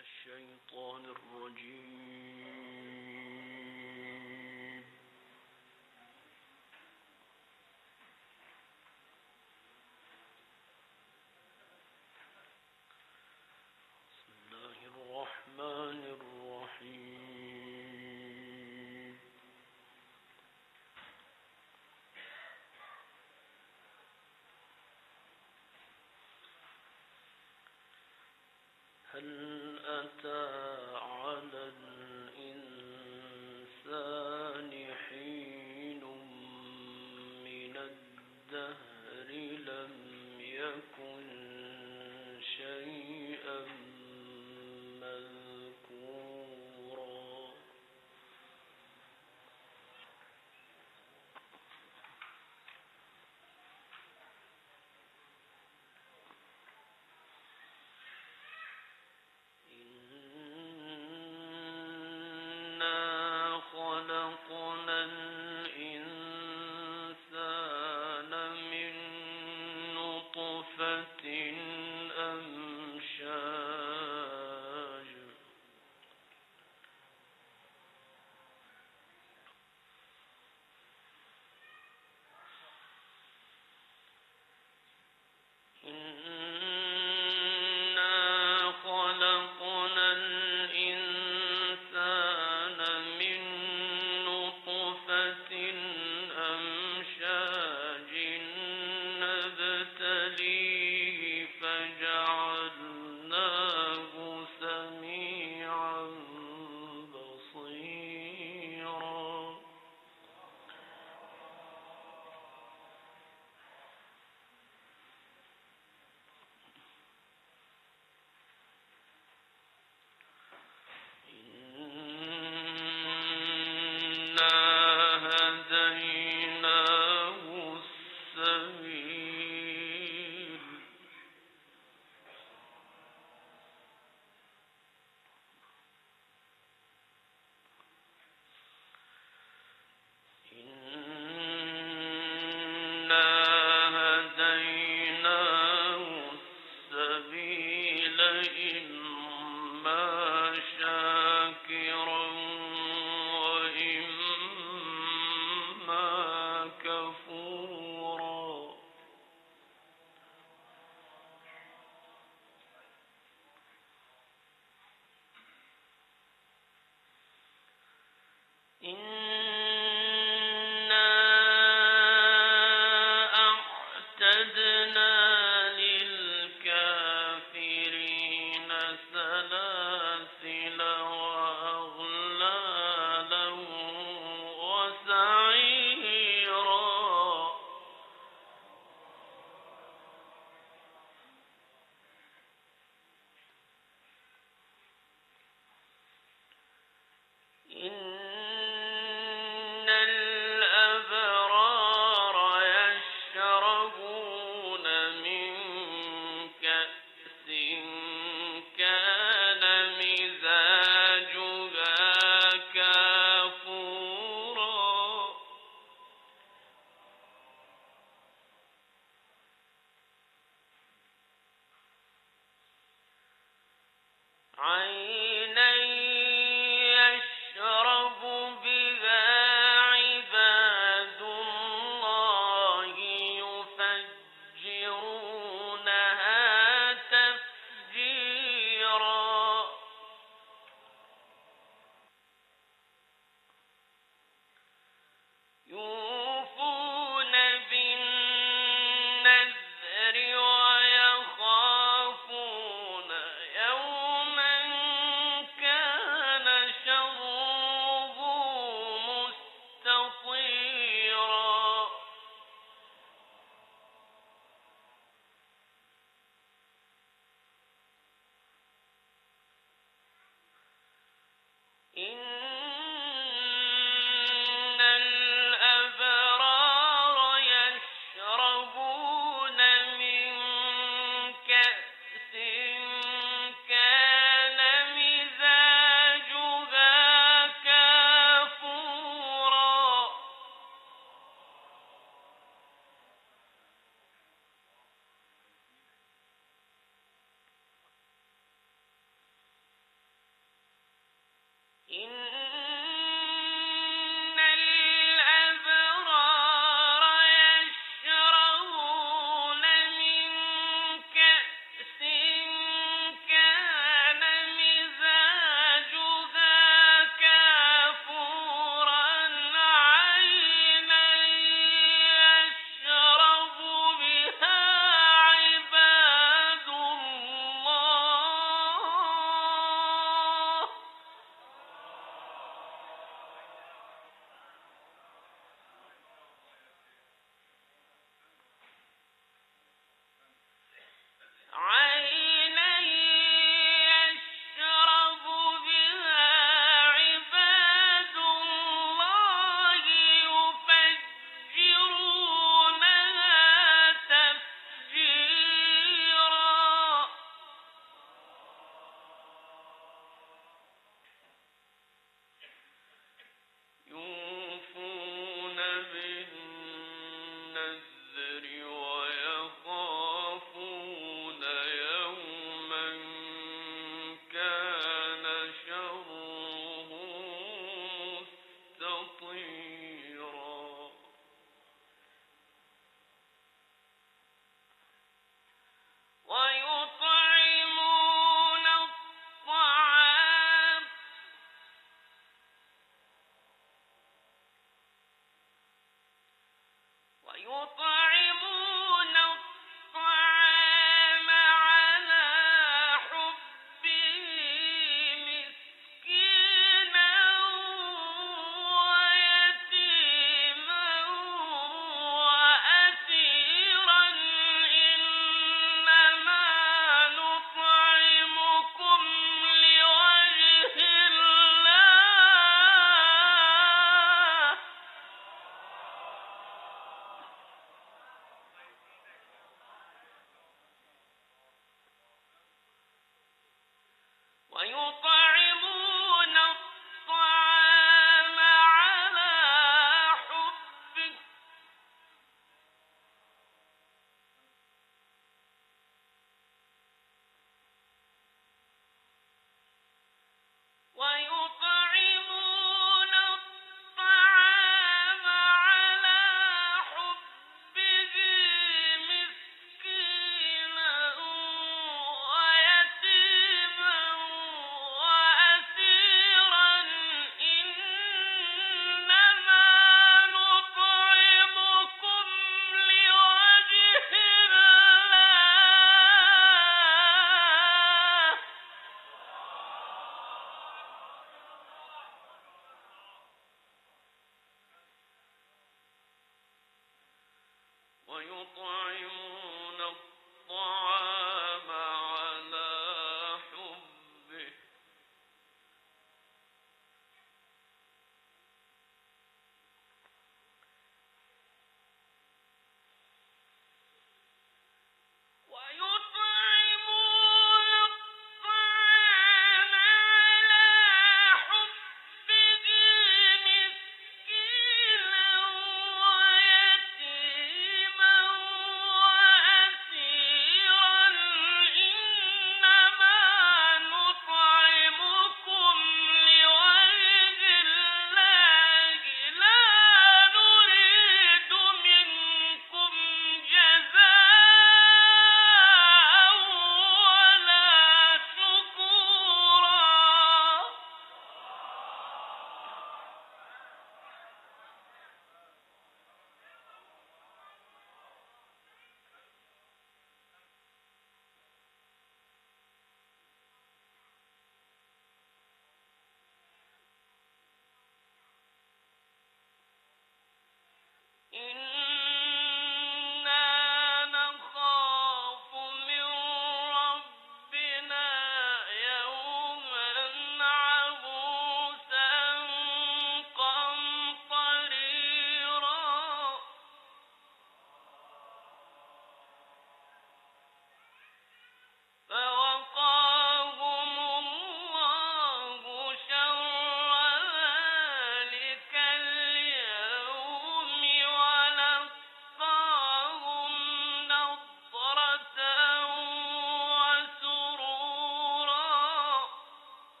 الشيطان الرجيم. بسم الله الرحمن الرحيم. هل أتى إن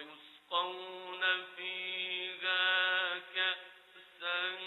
ويسقون فيها كأسا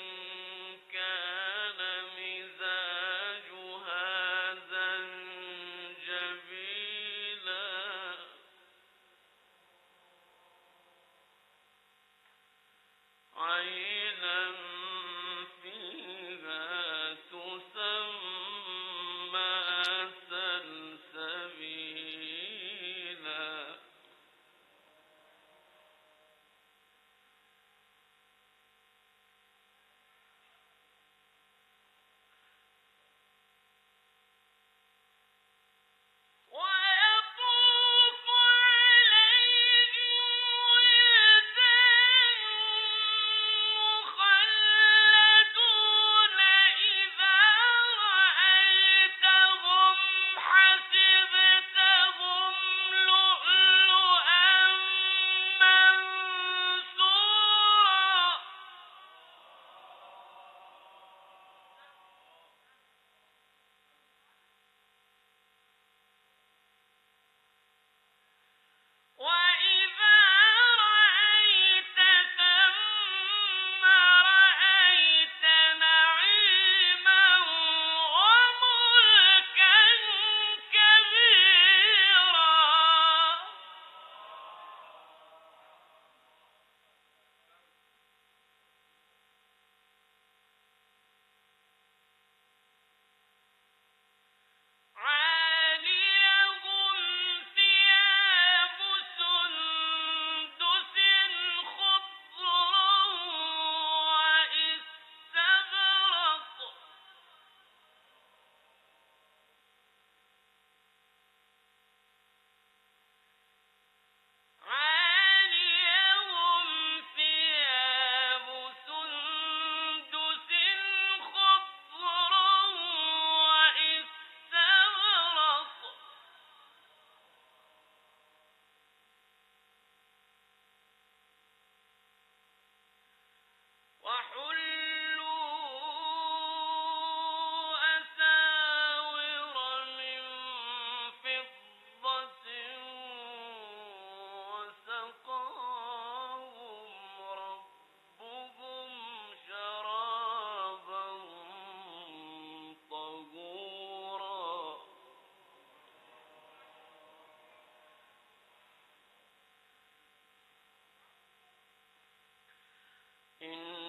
إن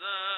ذا